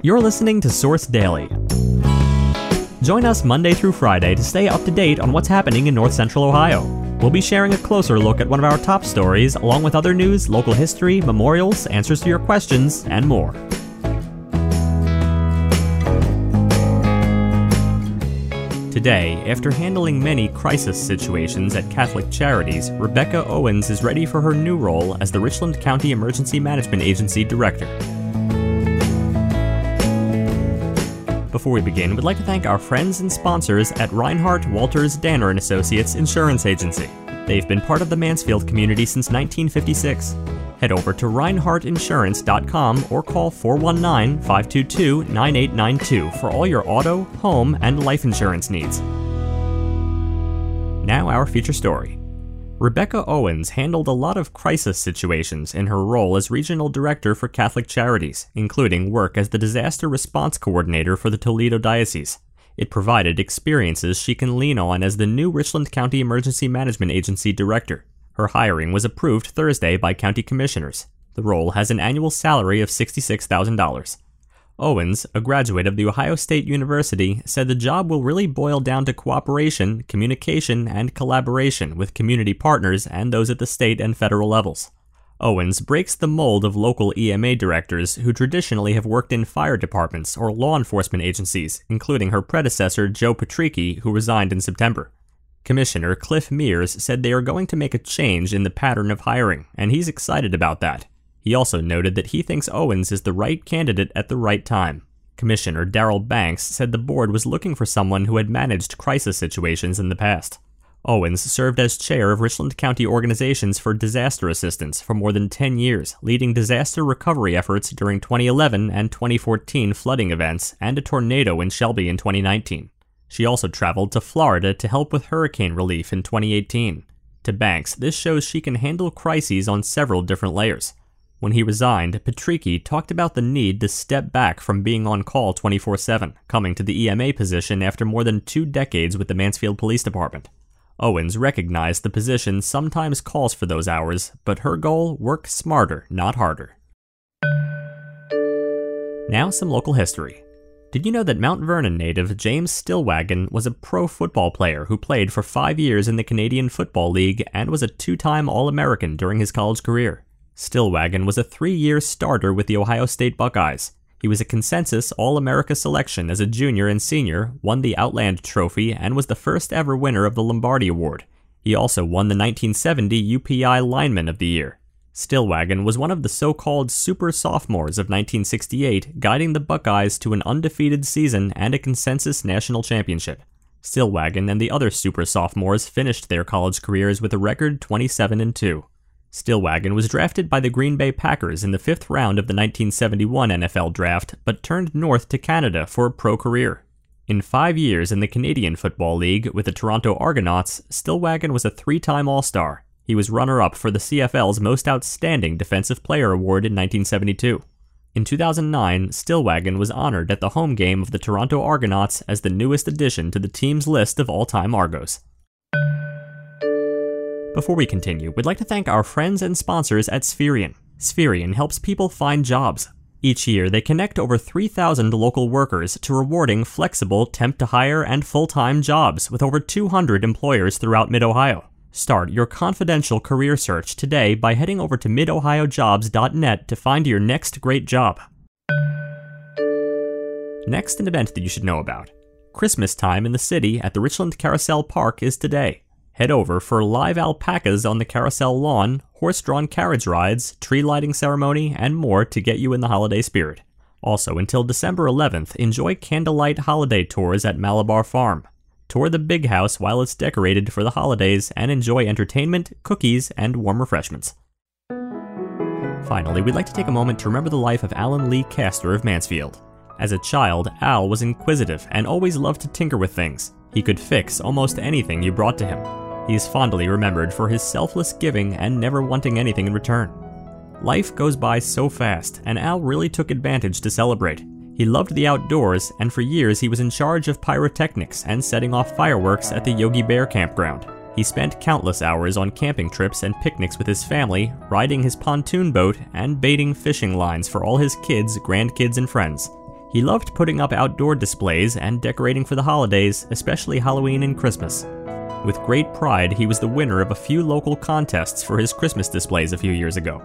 You're listening to Source Daily. Join us Monday through Friday to stay up to date on what's happening in North Central Ohio. We'll be sharing a closer look at one of our top stories, along with other news, local history, memorials, answers to your questions, and more. Today, after handling many crisis situations at Catholic Charities, Rebecca Owens is ready for her new role as the Richland County Emergency Management Agency Director. Before we begin, we'd like to thank our friends and sponsors at Reinhardt Walters Danner and Associates Insurance Agency. They've been part of the Mansfield community since 1956. Head over to reinhardtinsurance.com or call 419 522 9892 for all your auto, home, and life insurance needs. Now, our feature story. Rebecca Owens handled a lot of crisis situations in her role as Regional Director for Catholic Charities, including work as the Disaster Response Coordinator for the Toledo Diocese. It provided experiences she can lean on as the new Richland County Emergency Management Agency Director. Her hiring was approved Thursday by county commissioners. The role has an annual salary of $66,000. Owens, a graduate of The Ohio State University, said the job will really boil down to cooperation, communication, and collaboration with community partners and those at the state and federal levels. Owens breaks the mold of local EMA directors who traditionally have worked in fire departments or law enforcement agencies, including her predecessor Joe Patrici, who resigned in September. Commissioner Cliff Mears said they are going to make a change in the pattern of hiring, and he's excited about that. He also noted that he thinks Owens is the right candidate at the right time. Commissioner Daryl Banks said the board was looking for someone who had managed crisis situations in the past. Owens served as chair of Richland County Organizations for Disaster Assistance for more than 10 years, leading disaster recovery efforts during 2011 and 2014 flooding events and a tornado in Shelby in 2019. She also traveled to Florida to help with hurricane relief in 2018. To Banks, this shows she can handle crises on several different layers. When he resigned, Patrici talked about the need to step back from being on call 24 7, coming to the EMA position after more than two decades with the Mansfield Police Department. Owens recognized the position sometimes calls for those hours, but her goal work smarter, not harder. Now, some local history. Did you know that Mount Vernon native James Stillwagon was a pro football player who played for five years in the Canadian Football League and was a two time All American during his college career? Stillwagon was a three year starter with the Ohio State Buckeyes. He was a consensus All America selection as a junior and senior, won the Outland Trophy, and was the first ever winner of the Lombardi Award. He also won the 1970 UPI Lineman of the Year. Stillwagon was one of the so called super sophomores of 1968, guiding the Buckeyes to an undefeated season and a consensus national championship. Stillwagon and the other super sophomores finished their college careers with a record 27 and 2. Stillwagon was drafted by the Green Bay Packers in the fifth round of the 1971 NFL draft, but turned north to Canada for a pro career. In five years in the Canadian Football League with the Toronto Argonauts, Stillwagon was a three time All Star, he was runner up for the CFL's Most Outstanding Defensive Player Award in 1972. In 2009, Stillwagon was honored at the home game of the Toronto Argonauts as the newest addition to the team's list of all time Argos. Before we continue, we'd like to thank our friends and sponsors at Spherion. Spherion helps people find jobs. Each year, they connect over 3,000 local workers to rewarding flexible temp to hire and full time jobs with over 200 employers throughout Mid Ohio. Start your confidential career search today by heading over to midohiojobs.net to find your next great job. Next, an event that you should know about. Christmas time in the city at the Richland Carousel Park is today. Head over for live alpacas on the carousel lawn, horse drawn carriage rides, tree lighting ceremony, and more to get you in the holiday spirit. Also, until December 11th, enjoy candlelight holiday tours at Malabar Farm tour the big house while it's decorated for the holidays, and enjoy entertainment, cookies, and warm refreshments. Finally, we'd like to take a moment to remember the life of Alan Lee Castor of Mansfield. As a child, Al was inquisitive and always loved to tinker with things. He could fix almost anything you brought to him. He is fondly remembered for his selfless giving and never wanting anything in return. Life goes by so fast, and Al really took advantage to celebrate. He loved the outdoors, and for years he was in charge of pyrotechnics and setting off fireworks at the Yogi Bear campground. He spent countless hours on camping trips and picnics with his family, riding his pontoon boat, and baiting fishing lines for all his kids, grandkids, and friends. He loved putting up outdoor displays and decorating for the holidays, especially Halloween and Christmas. With great pride, he was the winner of a few local contests for his Christmas displays a few years ago.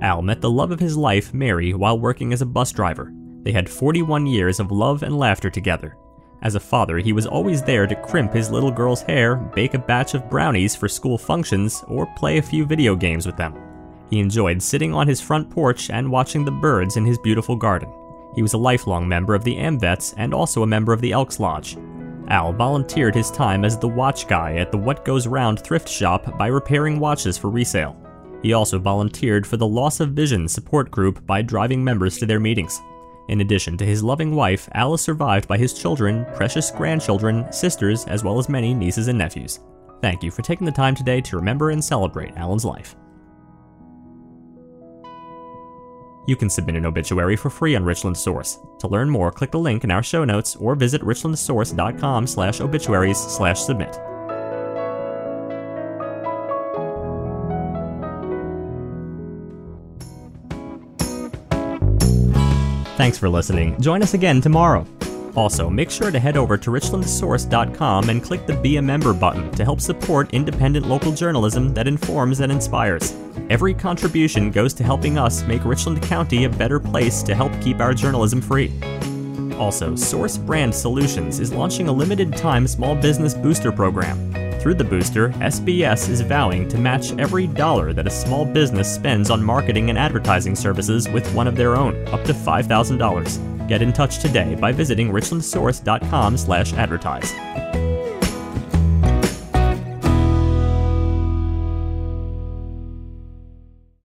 Al met the love of his life, Mary, while working as a bus driver. They had 41 years of love and laughter together. As a father, he was always there to crimp his little girl's hair, bake a batch of brownies for school functions, or play a few video games with them. He enjoyed sitting on his front porch and watching the birds in his beautiful garden. He was a lifelong member of the AMVETS and also a member of the Elks Lodge. Al volunteered his time as the watch guy at the What Goes Round thrift shop by repairing watches for resale. He also volunteered for the Loss of Vision support group by driving members to their meetings. In addition to his loving wife, Al is survived by his children, precious grandchildren, sisters, as well as many nieces and nephews. Thank you for taking the time today to remember and celebrate Alan's life. You can submit an obituary for free on Richland Source. To learn more, click the link in our show notes or visit richlandsource.com slash obituaries slash submit. Thanks for listening. Join us again tomorrow. Also, make sure to head over to richlandsource.com and click the Be a Member button to help support independent local journalism that informs and inspires. Every contribution goes to helping us make Richland County a better place to help keep our journalism free. Also, Source Brand Solutions is launching a limited time small business booster program. Through the booster, SBS is vowing to match every dollar that a small business spends on marketing and advertising services with one of their own, up to $5,000. Get in touch today by visiting richlandsource.com/advertise.